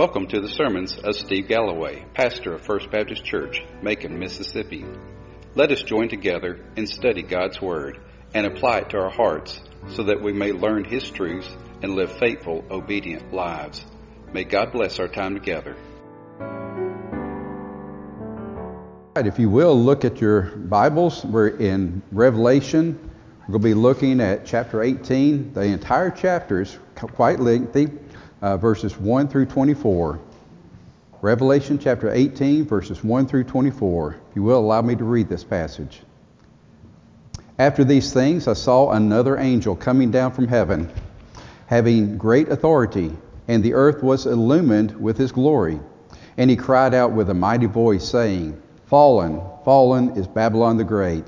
Welcome to the sermons of Steve Galloway, pastor of First Baptist Church, Macon, Mississippi. Let us join together and study God's Word and apply it to our hearts so that we may learn His truths and live faithful, obedient lives. May God bless our time together. If you will, look at your Bibles. We're in Revelation. We're going to be looking at chapter 18. The entire chapter is quite lengthy uh, verses 1 through 24. Revelation chapter 18, verses 1 through 24. If you will, allow me to read this passage. After these things, I saw another angel coming down from heaven, having great authority, and the earth was illumined with his glory. And he cried out with a mighty voice, saying, Fallen, fallen is Babylon the Great.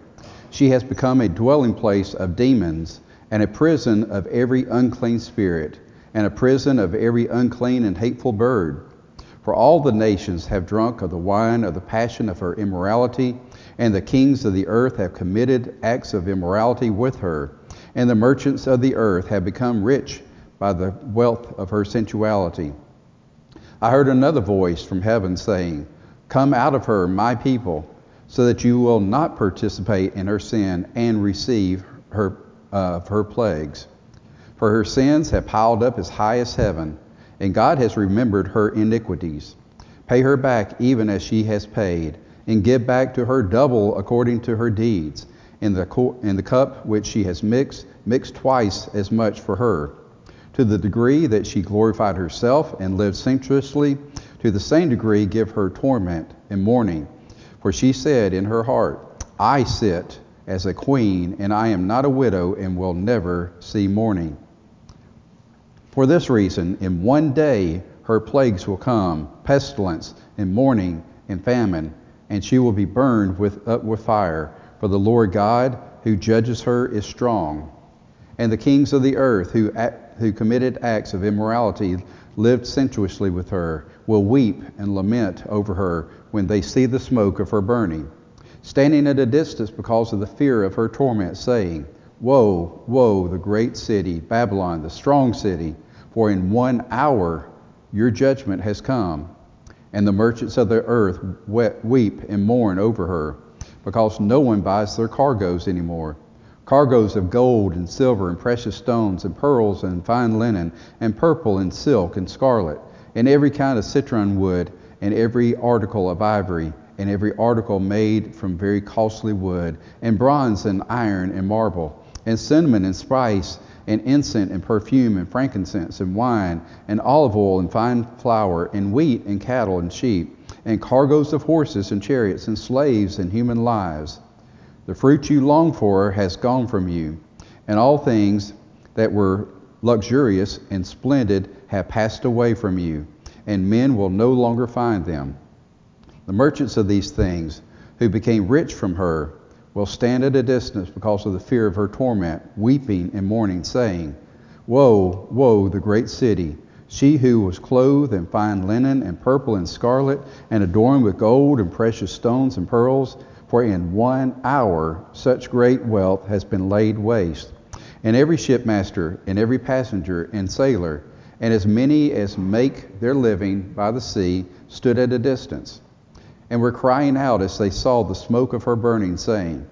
She has become a dwelling place of demons and a prison of every unclean spirit and a prison of every unclean and hateful bird. For all the nations have drunk of the wine of the passion of her immorality, and the kings of the earth have committed acts of immorality with her, and the merchants of the earth have become rich by the wealth of her sensuality. I heard another voice from heaven saying, Come out of her, my people, so that you will not participate in her sin and receive her, uh, her plagues. For her sins have piled up as high as heaven, and God has remembered her iniquities. Pay her back even as she has paid, and give back to her double according to her deeds. In the, in the cup which she has mixed, mix twice as much for her. To the degree that she glorified herself and lived sensuously, to the same degree give her torment and mourning. For she said in her heart, I sit as a queen, and I am not a widow, and will never see mourning. For this reason, in one day her plagues will come pestilence, and mourning, and famine, and she will be burned with, up with fire. For the Lord God, who judges her, is strong. And the kings of the earth, who, who committed acts of immorality, lived sensuously with her, will weep and lament over her when they see the smoke of her burning, standing at a distance because of the fear of her torment, saying, Woe, woe, the great city, Babylon, the strong city, for in one hour your judgment has come. And the merchants of the earth weep and mourn over her, because no one buys their cargoes anymore. Cargoes of gold and silver and precious stones and pearls and fine linen and purple and silk and scarlet and every kind of citron wood and every article of ivory and every article made from very costly wood and bronze and iron and marble and cinnamon and spice, and incense and perfume, and frankincense and wine, and olive oil and fine flour, and wheat and cattle and sheep, and cargoes of horses and chariots, and slaves and human lives. The fruit you long for has gone from you, and all things that were luxurious and splendid have passed away from you, and men will no longer find them. The merchants of these things, who became rich from her, will stand at a distance because of the fear of her torment, weeping and mourning, saying, Woe, woe, the great city, she who was clothed in fine linen and purple and scarlet, and adorned with gold and precious stones and pearls, for in one hour such great wealth has been laid waste. And every shipmaster, and every passenger, and sailor, and as many as make their living by the sea, stood at a distance and were crying out as they saw the smoke of her burning, saying,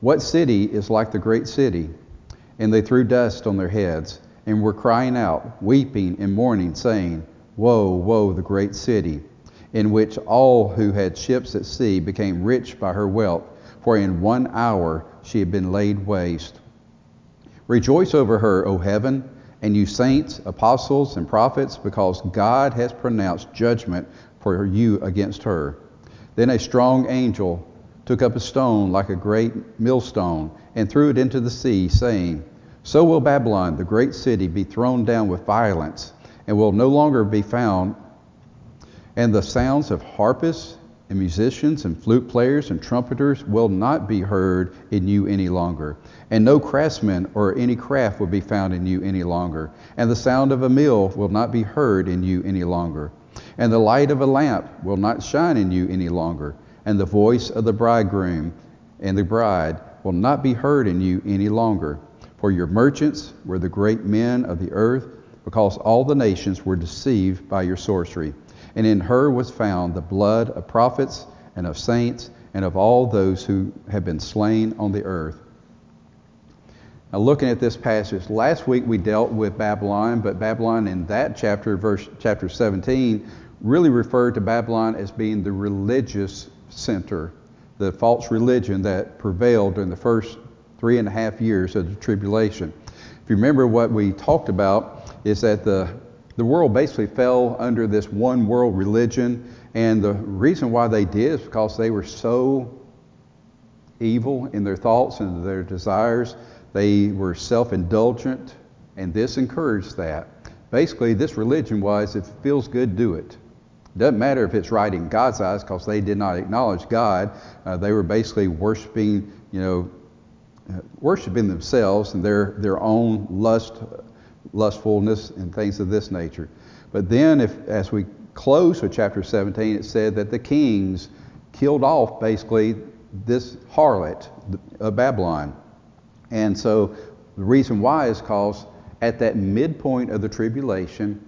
What city is like the great city? And they threw dust on their heads, and were crying out, weeping and mourning, saying, Woe, woe, the great city, in which all who had ships at sea became rich by her wealth, for in one hour she had been laid waste. Rejoice over her, O heaven, and you saints, apostles, and prophets, because God has pronounced judgment for you against her. Then a strong angel took up a stone like a great millstone and threw it into the sea, saying, So will Babylon, the great city, be thrown down with violence, and will no longer be found. And the sounds of harpists and musicians and flute players and trumpeters will not be heard in you any longer. And no craftsman or any craft will be found in you any longer. And the sound of a mill will not be heard in you any longer and the light of a lamp will not shine in you any longer, and the voice of the bridegroom and the bride will not be heard in you any longer. For your merchants were the great men of the earth, because all the nations were deceived by your sorcery. And in her was found the blood of prophets and of saints and of all those who have been slain on the earth. Now, looking at this passage, last week we dealt with Babylon, but Babylon in that chapter, verse chapter 17, really referred to Babylon as being the religious center, the false religion that prevailed during the first three and a half years of the tribulation. If you remember what we talked about, is that the the world basically fell under this one world religion, and the reason why they did is because they were so evil in their thoughts and their desires. They were self indulgent, and this encouraged that. Basically, this religion was if it feels good, do it. Doesn't matter if it's right in God's eyes because they did not acknowledge God. Uh, they were basically worshiping, you know, worshiping themselves and their, their own lust lustfulness, and things of this nature. But then, if as we close with chapter 17, it said that the kings killed off basically this harlot of Babylon. And so the reason why is because at that midpoint of the tribulation,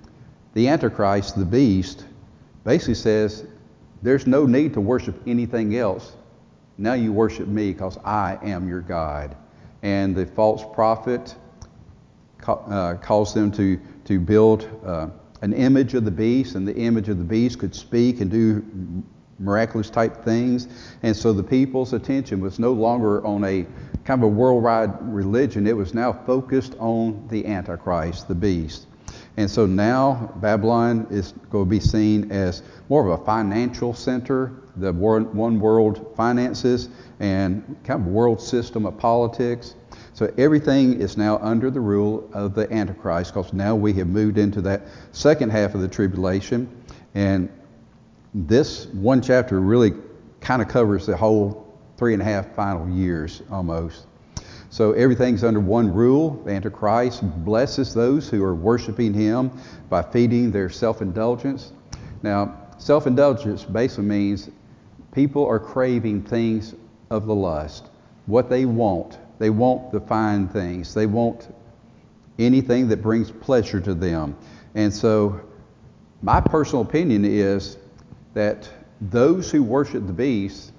the Antichrist, the beast, basically says, There's no need to worship anything else. Now you worship me because I am your God. And the false prophet uh, caused them to, to build uh, an image of the beast, and the image of the beast could speak and do miraculous type things. And so the people's attention was no longer on a kind of a worldwide religion, it was now focused on the Antichrist, the beast. And so now Babylon is going to be seen as more of a financial center, the one world finances, and kind of world system of politics. So everything is now under the rule of the Antichrist because now we have moved into that second half of the tribulation. And this one chapter really kind of covers the whole three and a half final years almost. So everything's under one rule. The Antichrist blesses those who are worshiping him by feeding their self indulgence. Now, self indulgence basically means people are craving things of the lust, what they want, they want the fine things. They want anything that brings pleasure to them. And so, my personal opinion is that those who worship the beast,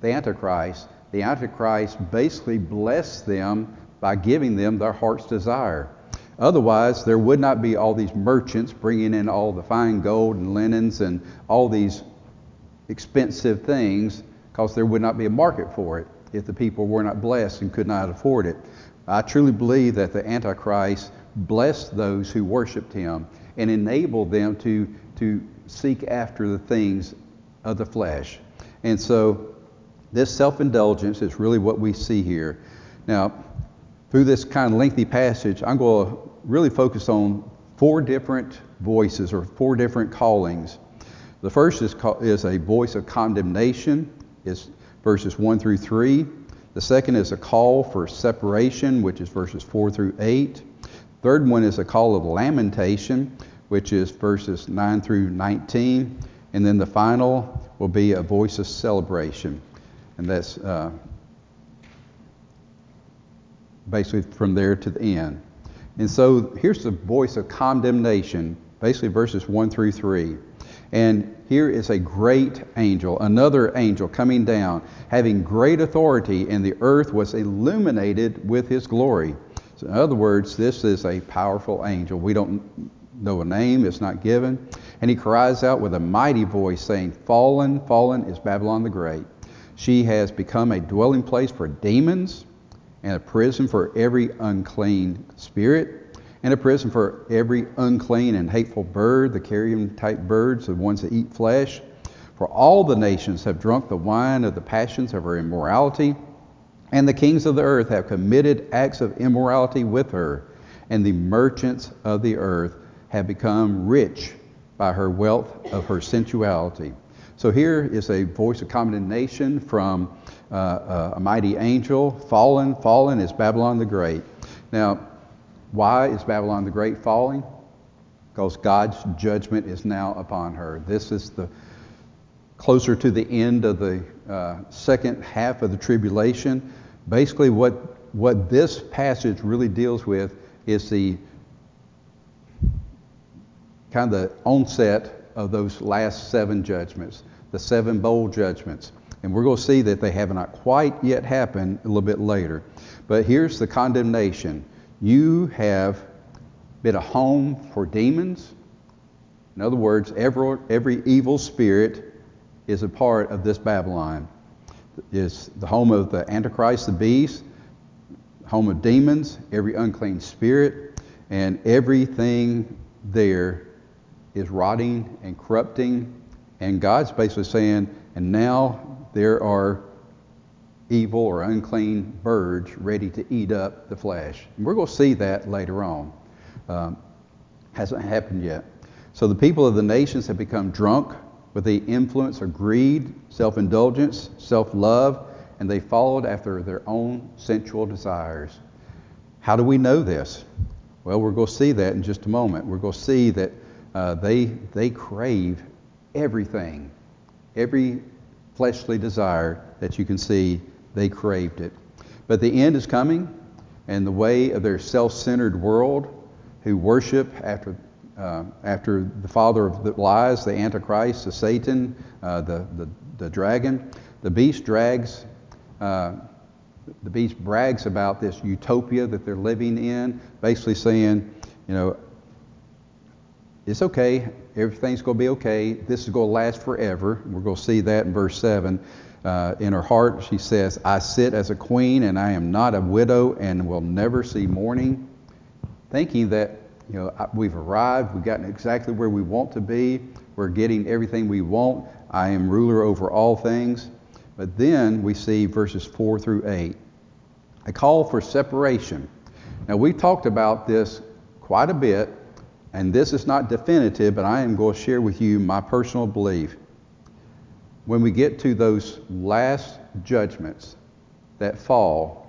the Antichrist, the Antichrist basically bless them by giving them their heart's desire. Otherwise, there would not be all these merchants bringing in all the fine gold and linens and all these expensive things because there would not be a market for it if the people were not blessed and could not afford it. I truly believe that the Antichrist blessed those who worshiped him and enabled them to, to seek after the things of the flesh. And so, this self indulgence is really what we see here. Now, through this kind of lengthy passage, I'm going to really focus on four different voices or four different callings. The first is, is a voice of condemnation, is verses 1 through 3. The second is a call for separation, which is verses 4 through 8. Third one is a call of lamentation, which is verses 9 through 19. And then the final will be a voice of celebration. And that's uh, basically from there to the end. And so here's the voice of condemnation, basically verses 1 through 3. And here is a great angel, another angel coming down, having great authority, and the earth was illuminated with his glory. So in other words, this is a powerful angel. We don't know a name, it's not given. And he cries out with a mighty voice, saying, Fallen, fallen is Babylon the Great. She has become a dwelling place for demons and a prison for every unclean spirit and a prison for every unclean and hateful bird, the carrion type birds, the ones that eat flesh. For all the nations have drunk the wine of the passions of her immorality, and the kings of the earth have committed acts of immorality with her, and the merchants of the earth have become rich by her wealth of her sensuality. So here is a voice of condemnation from uh, uh a mighty angel. Fallen, fallen is Babylon the Great. Now, why is Babylon the Great falling? Because God's judgment is now upon her. This is the closer to the end of the uh, second half of the tribulation. Basically, what what this passage really deals with is the kind of the onset of those last seven judgments, the seven bowl judgments. And we're going to see that they have not quite yet happened a little bit later. But here's the condemnation you have been a home for demons. In other words, every, every evil spirit is a part of this Babylon. Is the home of the Antichrist, the beast, home of demons, every unclean spirit, and everything there is rotting and corrupting. And God's basically saying, and now there are evil or unclean birds ready to eat up the flesh. And we're going to see that later on. Um, hasn't happened yet. So the people of the nations have become drunk with the influence of greed, self indulgence, self love, and they followed after their own sensual desires. How do we know this? Well, we're going to see that in just a moment. We're going to see that uh, they, they crave everything, every fleshly desire that you can see, they craved it. But the end is coming, and the way of their self centered world, who worship after, uh, after the father of the lies, the Antichrist, the Satan, uh, the, the, the dragon, the beast drags. Uh, the beast brags about this utopia that they're living in, basically saying, you know, it's okay. Everything's going to be okay. This is going to last forever. We're going to see that in verse 7. Uh, in her heart, she says, I sit as a queen and I am not a widow and will never see mourning. Thinking that, you know, we've arrived, we've gotten exactly where we want to be, we're getting everything we want. I am ruler over all things. But then we see verses 4 through 8 a call for separation. Now, we talked about this quite a bit and this is not definitive, but I am going to share with you my personal belief. When we get to those last judgments that fall,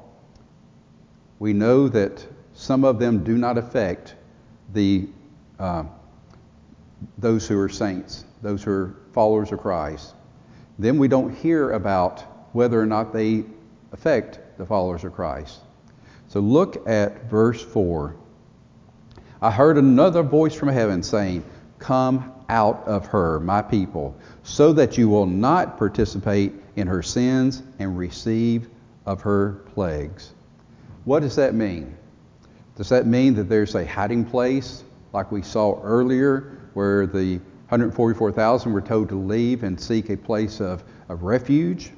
we know that some of them do not affect the uh, those who are saints, those who are followers of Christ. Then we don't hear about whether or not they affect the followers of Christ. So look at verse 4. I heard another voice from heaven saying, Come out of her, my people, so that you will not participate in her sins and receive of her plagues. What does that mean? Does that mean that there's a hiding place like we saw earlier where the 144,000 were told to leave and seek a place of, of refuge?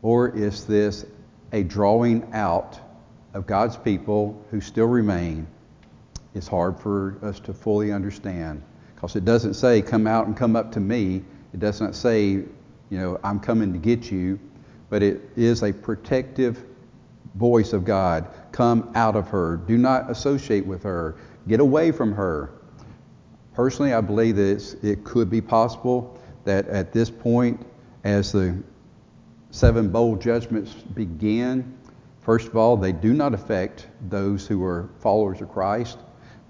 Or is this a drawing out of God's people who still remain is hard for us to fully understand because it doesn't say, come out and come up to me. It does not say, you know, I'm coming to get you, but it is a protective voice of God. Come out of her. Do not associate with her. Get away from her. Personally, I believe that it could be possible that at this point, as the seven bowl judgments begin, first of all, they do not affect those who are followers of Christ.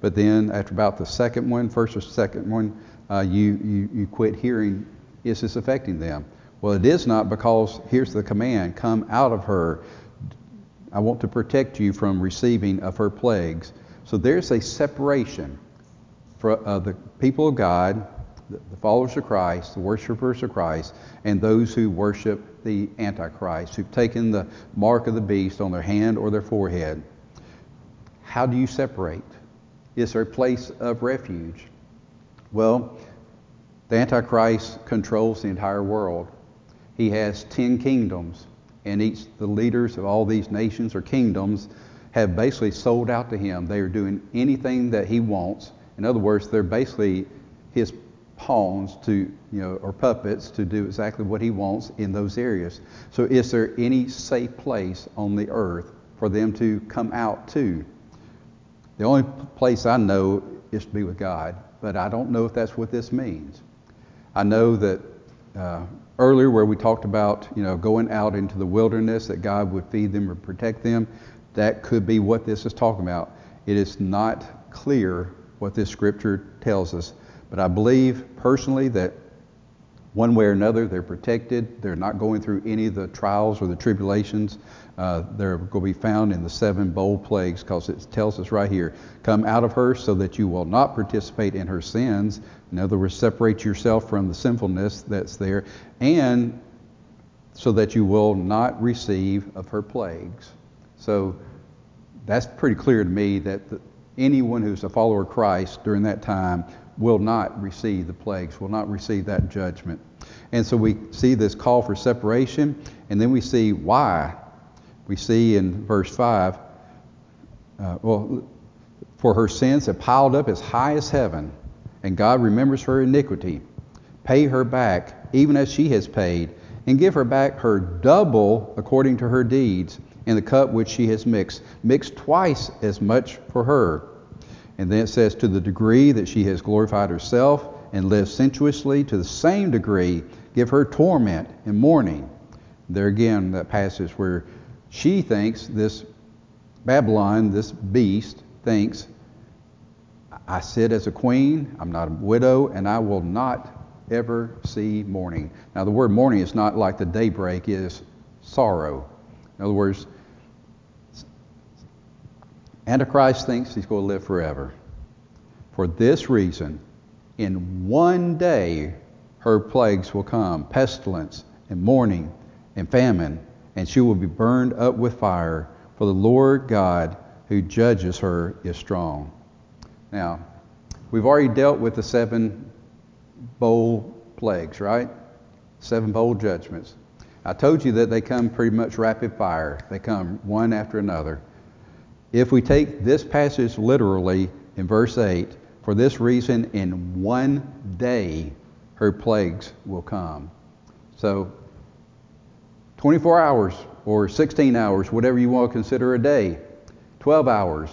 But then after about the second one, first or second one, uh, you, you, you quit hearing, is this affecting them? Well, it is not because here's the command come out of her. I want to protect you from receiving of her plagues. So there's a separation for uh, the people of God, the, the followers of Christ, the worshipers of Christ, and those who worship the Antichrist, who've taken the mark of the beast on their hand or their forehead. How do you separate? Is their place of refuge. Well, the Antichrist controls the entire world. He has ten kingdoms, and each the leaders of all these nations or kingdoms have basically sold out to him. They are doing anything that he wants. In other words, they're basically his pawns to, you know, or puppets to do exactly what he wants in those areas. So is there any safe place on the earth for them to come out to? The only place I know is to be with God, but I don't know if that's what this means. I know that uh, earlier where we talked about, you know, going out into the wilderness, that God would feed them or protect them, that could be what this is talking about. It is not clear what this scripture tells us, but I believe personally that one way or another. They're protected. They're not going through any of the trials or the tribulations. Uh, they're going to be found in the seven bowl plagues because it tells us right here come out of her so that you will not participate in her sins. In other words, separate yourself from the sinfulness that's there, and so that you will not receive of her plagues. So that's pretty clear to me that the, anyone who's a follower of Christ during that time will not receive the plagues, will not receive that judgment. And so we see this call for separation, and then we see why. We see in verse 5, uh, well, for her sins have piled up as high as heaven, and God remembers her iniquity. Pay her back, even as she has paid, and give her back her double according to her deeds, in the cup which she has mixed. Mix twice as much for her. And then it says, to the degree that she has glorified herself and lived sensuously, to the same degree, give her torment and mourning. There again, that passage where she thinks this Babylon, this beast, thinks, I sit as a queen, I'm not a widow, and I will not ever see mourning. Now, the word mourning is not like the daybreak is sorrow. In other words, Antichrist thinks he's going to live forever. For this reason, in one day her plagues will come pestilence and mourning and famine, and she will be burned up with fire. For the Lord God who judges her is strong. Now, we've already dealt with the seven bowl plagues, right? Seven bowl judgments. I told you that they come pretty much rapid fire, they come one after another. If we take this passage literally in verse 8, for this reason, in one day her plagues will come. So, 24 hours or 16 hours, whatever you want to consider a day, 12 hours.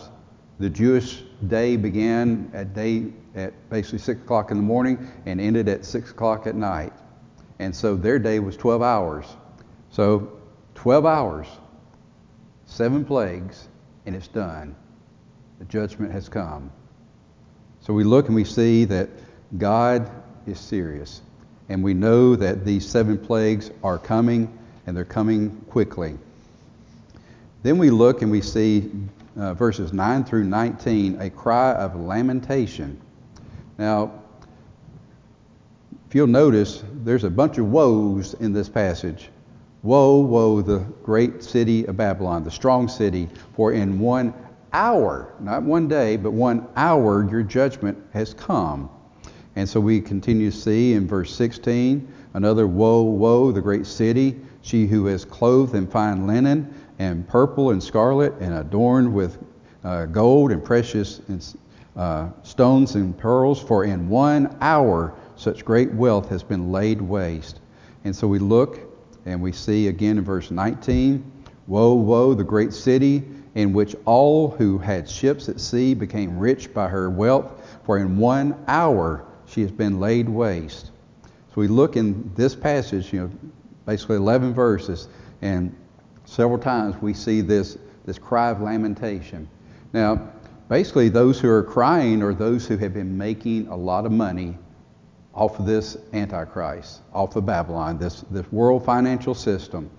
The Jewish day began at day at basically 6 o'clock in the morning and ended at 6 o'clock at night. And so their day was 12 hours. So 12 hours, seven plagues, and it's done. The judgment has come. So we look and we see that God is serious. And we know that these seven plagues are coming, and they're coming quickly. Then we look and we see uh, verses 9 through 19 a cry of lamentation. Now, if you'll notice, there's a bunch of woes in this passage. Woe, woe, the great city of Babylon, the strong city, for in one hour, not one day, but one hour, your judgment has come. And so we continue to see in verse 16 another woe, woe, the great city, she who is clothed in fine linen and purple and scarlet and adorned with uh, gold and precious and, uh, stones and pearls, for in one hour such great wealth has been laid waste. And so we look and we see again in verse 19 Woe, woe, the great city in which all who had ships at sea became rich by her wealth, for in one hour she has been laid waste. So we look in this passage, you know, basically 11 verses, and several times we see this, this cry of lamentation. Now, basically, those who are crying are those who have been making a lot of money off of this Antichrist, off of Babylon, this, this world financial system,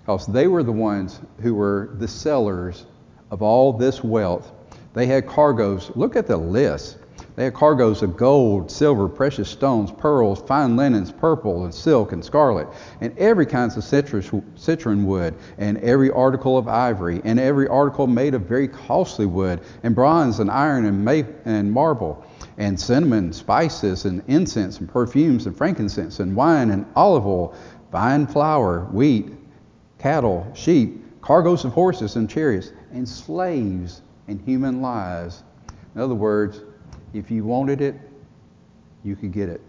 because they were the ones who were the sellers of all this wealth. They had cargoes. Look at the list. They had cargoes of gold, silver, precious stones, pearls, fine linens, purple and silk and scarlet, and every kind of citrus, citron wood, and every article of ivory, and every article made of very costly wood, and bronze and iron and, ma- and marble and cinnamon, spices, and incense, and perfumes, and frankincense, and wine, and olive oil, fine flour, wheat, cattle, sheep, cargoes of horses and chariots, and slaves and human lives. In other words, if you wanted it, you could get it.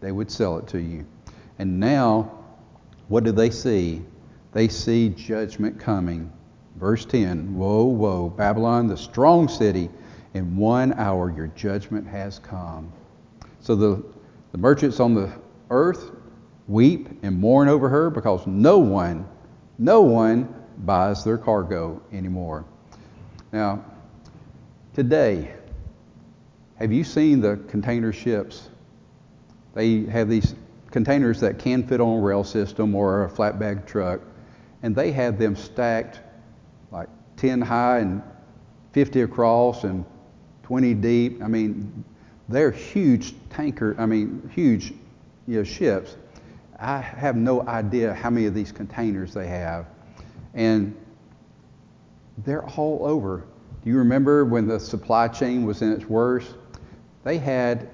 They would sell it to you. And now, what do they see? They see judgment coming. Verse 10 Woe, woe, Babylon, the strong city in one hour your judgment has come. So the, the merchants on the earth weep and mourn over her because no one, no one buys their cargo anymore. Now, today, have you seen the container ships? They have these containers that can fit on a rail system or a flatbed truck, and they have them stacked like 10 high and 50 across and 20 deep. I mean, they're huge tanker, I mean, huge you know, ships. I have no idea how many of these containers they have. And they're all over. Do you remember when the supply chain was in its worst? They had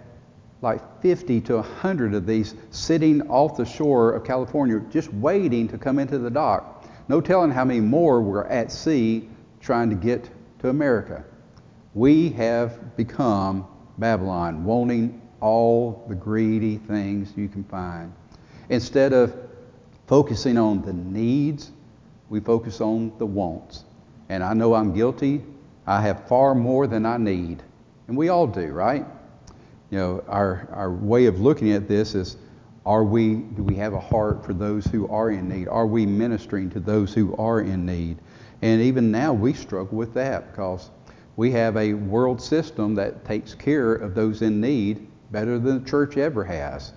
like 50 to 100 of these sitting off the shore of California just waiting to come into the dock. No telling how many more were at sea trying to get to America. We have become Babylon, wanting all the greedy things you can find. Instead of focusing on the needs, we focus on the wants. And I know I'm guilty. I have far more than I need. And we all do, right? You know, our, our way of looking at this is are we, do we have a heart for those who are in need? Are we ministering to those who are in need? And even now we struggle with that because we have a world system that takes care of those in need better than the church ever has.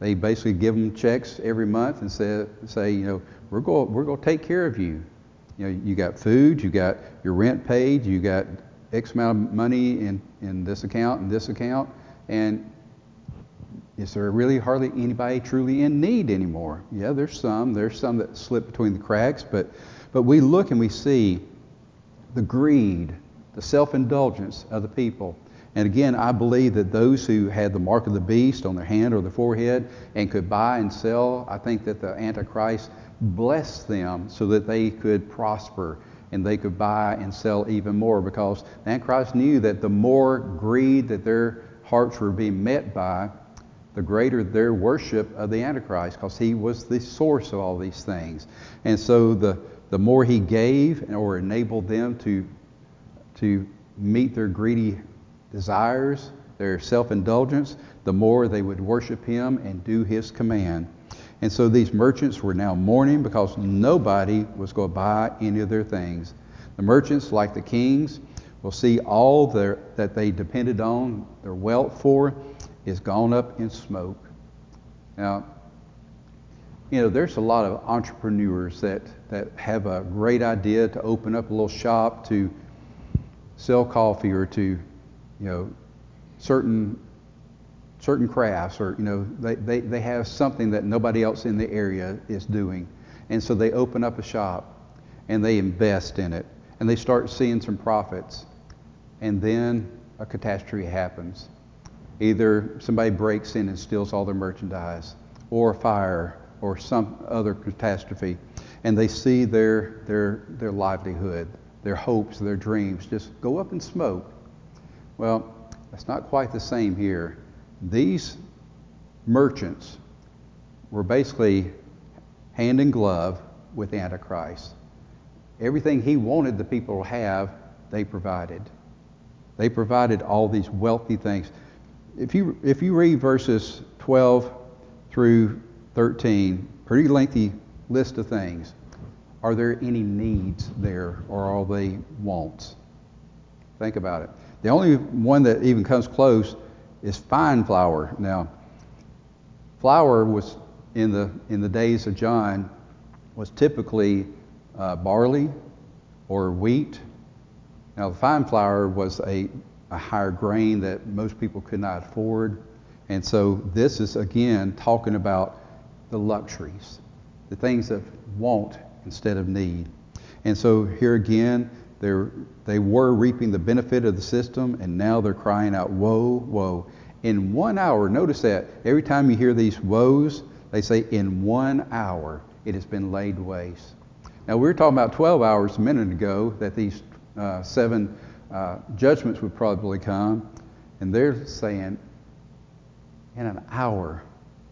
They basically give them checks every month and say, say you know, we're going, we're going to take care of you. You know, you got food, you got your rent paid, you got X amount of money in, in this account and this account, and is there really hardly anybody truly in need anymore? Yeah, there's some. There's some that slip between the cracks, but but we look and we see the greed, the self-indulgence of the people. And again, I believe that those who had the mark of the beast on their hand or their forehead and could buy and sell, I think that the Antichrist blessed them so that they could prosper and they could buy and sell even more because the Antichrist knew that the more greed that their hearts were being met by, the greater their worship of the Antichrist because he was the source of all these things. And so the, the more he gave or enabled them to, to meet their greedy desires, their self indulgence, the more they would worship him and do his command. And so these merchants were now mourning because nobody was going to buy any of their things. The merchants, like the kings, will see all their, that they depended on their wealth for is gone up in smoke. Now, you know, there's a lot of entrepreneurs that, that have a great idea to open up a little shop to sell coffee or to, you know, certain certain crafts or you know they, they, they have something that nobody else in the area is doing. And so they open up a shop and they invest in it and they start seeing some profits. And then a catastrophe happens. Either somebody breaks in and steals all their merchandise or a fire or some other catastrophe and they see their their their livelihood their hopes their dreams just go up in smoke well that's not quite the same here these merchants were basically hand in glove with Antichrist. Everything he wanted the people to have, they provided. They provided all these wealthy things. If you, if you read verses 12 through 13, pretty lengthy list of things. Are there any needs there or are they wants? Think about it. The only one that even comes close is fine flour. Now, flour was in the in the days of John was typically uh, barley or wheat. Now, the fine flour was a, a higher grain that most people could not afford, and so this is again talking about the luxuries, the things of want instead of need. And so here again, they were reaping the benefit of the system, and now they're crying out, Woe, woe. In one hour, notice that every time you hear these woes, they say, In one hour it has been laid waste. Now, we were talking about 12 hours a minute ago that these uh, seven uh, judgments would probably come, and they're saying, In an hour,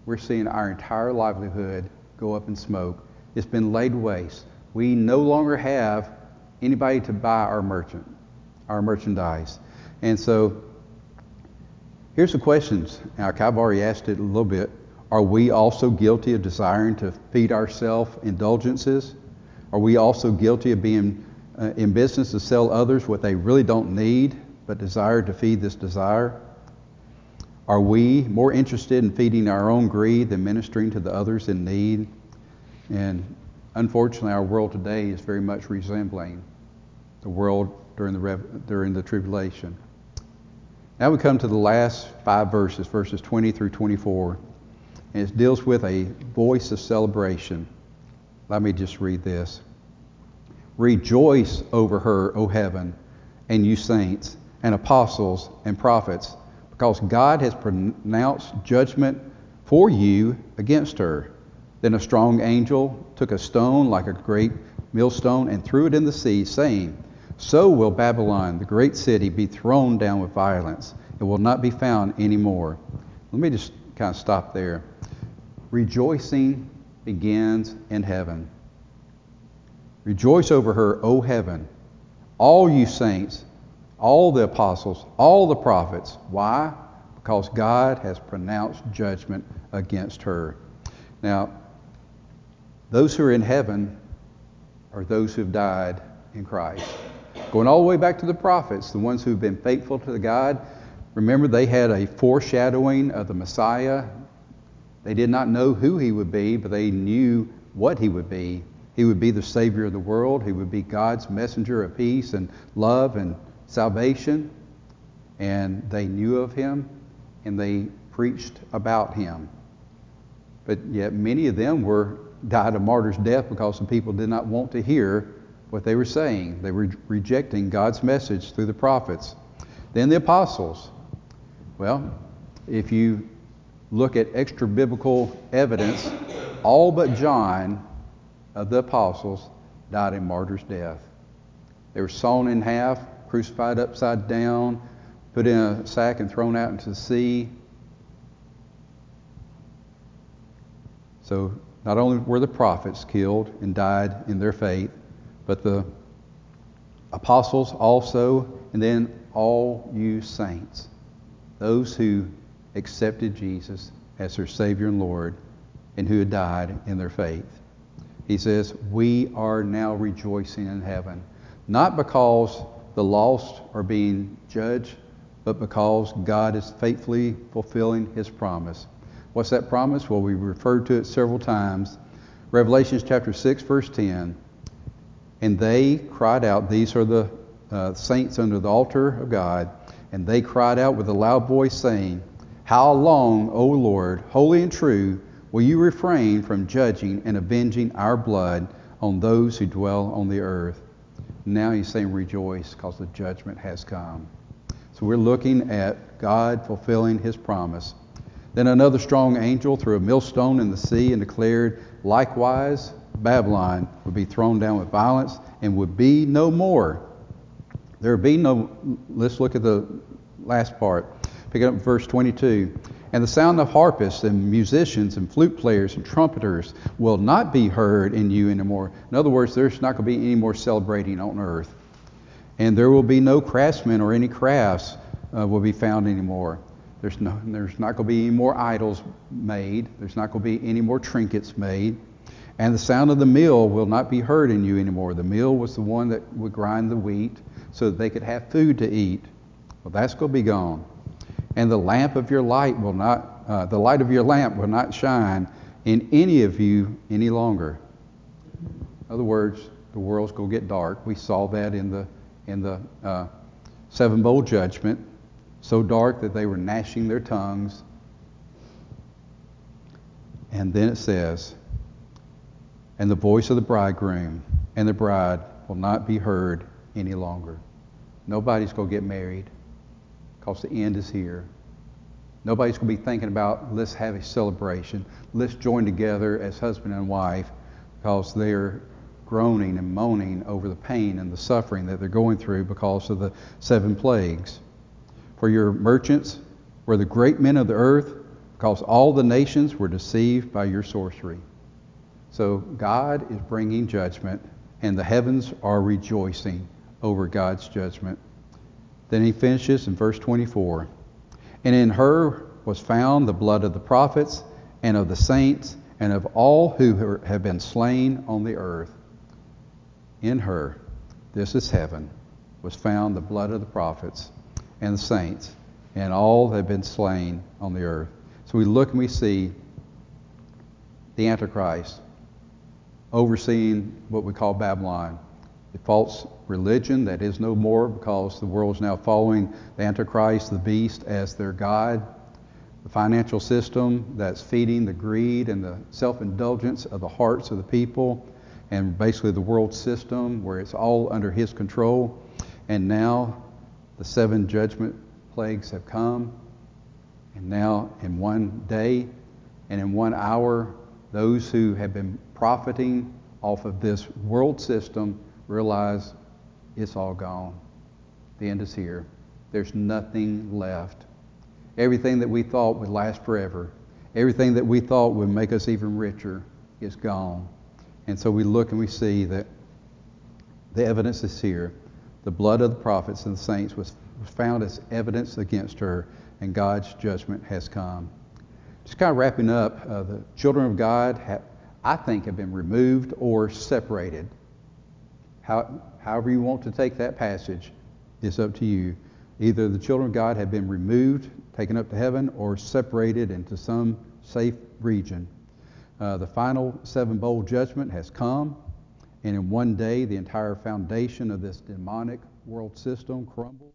we're seeing our entire livelihood go up in smoke. It's been laid waste. We no longer have anybody to buy our merchant, our merchandise. And so here's the questions. Now, I've already asked it a little bit. Are we also guilty of desiring to feed our self indulgences? Are we also guilty of being uh, in business to sell others what they really don't need but desire to feed this desire? Are we more interested in feeding our own greed than ministering to the others in need? And unfortunately, our world today is very much resembling the world during the, during the tribulation. Now we come to the last five verses, verses 20 through 24, and it deals with a voice of celebration. Let me just read this. Rejoice over her, O heaven, and you saints, and apostles, and prophets, because God has pronounced judgment for you against her. Then a strong angel took a stone like a great millstone and threw it in the sea, saying, So will Babylon, the great city, be thrown down with violence. It will not be found anymore. Let me just kind of stop there. Rejoicing begins in heaven. Rejoice over her, O heaven, all you saints, all the apostles, all the prophets. Why? Because God has pronounced judgment against her. Now, those who are in heaven are those who have died in Christ. Going all the way back to the prophets, the ones who've been faithful to God. Remember, they had a foreshadowing of the Messiah they did not know who he would be, but they knew what he would be. He would be the Savior of the world. He would be God's messenger of peace and love and salvation. And they knew of him and they preached about him. But yet many of them were died a martyr's death because the people did not want to hear what they were saying. They were rejecting God's message through the prophets. Then the apostles. Well, if you look at extra biblical evidence, all but John of the apostles died a martyr's death. They were sawn in half, crucified upside down, put in a sack and thrown out into the sea. So not only were the prophets killed and died in their faith, but the apostles also, and then all you saints, those who accepted Jesus as their Savior and Lord and who had died in their faith. He says, We are now rejoicing in heaven, not because the lost are being judged, but because God is faithfully fulfilling His promise. What's that promise? Well, we referred to it several times. Revelations chapter 6, verse 10. And they cried out, these are the uh, saints under the altar of God, and they cried out with a loud voice, saying, how long, O Lord, holy and true, will you refrain from judging and avenging our blood on those who dwell on the earth? Now he's saying rejoice because the judgment has come. So we're looking at God fulfilling his promise. Then another strong angel threw a millstone in the sea and declared, likewise, Babylon would be thrown down with violence and would be no more. There be no, let's look at the last part. Pick it up verse 22. And the sound of harpists and musicians and flute players and trumpeters will not be heard in you anymore. In other words, there's not going to be any more celebrating on earth. And there will be no craftsmen or any crafts uh, will be found anymore. There's, no, there's not going to be any more idols made. There's not going to be any more trinkets made. And the sound of the mill will not be heard in you anymore. The mill was the one that would grind the wheat so that they could have food to eat. Well, that's going to be gone and the lamp of your light will not, uh, the light of your lamp will not shine in any of you any longer. In other words, the world's going to get dark. We saw that in the in the uh, seven bowl judgment, so dark that they were gnashing their tongues. And then it says, and the voice of the bridegroom and the bride will not be heard any longer. Nobody's going to get married because the end is here. Nobody's going to be thinking about let's have a celebration. Let's join together as husband and wife because they're groaning and moaning over the pain and the suffering that they're going through because of the seven plagues. For your merchants were the great men of the earth because all the nations were deceived by your sorcery. So God is bringing judgment and the heavens are rejoicing over God's judgment. Then he finishes in verse 24. And in her was found the blood of the prophets and of the saints and of all who have been slain on the earth. In her, this is heaven, was found the blood of the prophets and the saints and all have been slain on the earth. So we look and we see the Antichrist overseeing what we call Babylon, the false religion that is no more because the world is now following the Antichrist, the beast, as their God, the financial system that's feeding the greed and the self indulgence of the hearts of the people, and basically the world system where it's all under his control. And now the seven judgment plagues have come. And now, in one day and in one hour, those who have been profiting off of this world system realize it's all gone. The end is here. There's nothing left. Everything that we thought would last forever, everything that we thought would make us even richer, is gone. And so we look and we see that the evidence is here. The blood of the prophets and the saints was, found as evidence against her, and God's judgment has come. Just kind of wrapping up, uh, the children of God, have, I think, have been removed or separated. How, however, you want to take that passage it's up to you. Either the children of God have been removed, taken up to heaven, or separated into some safe region. Uh, the final seven bowl judgment has come, and in one day, the entire foundation of this demonic world system crumbled.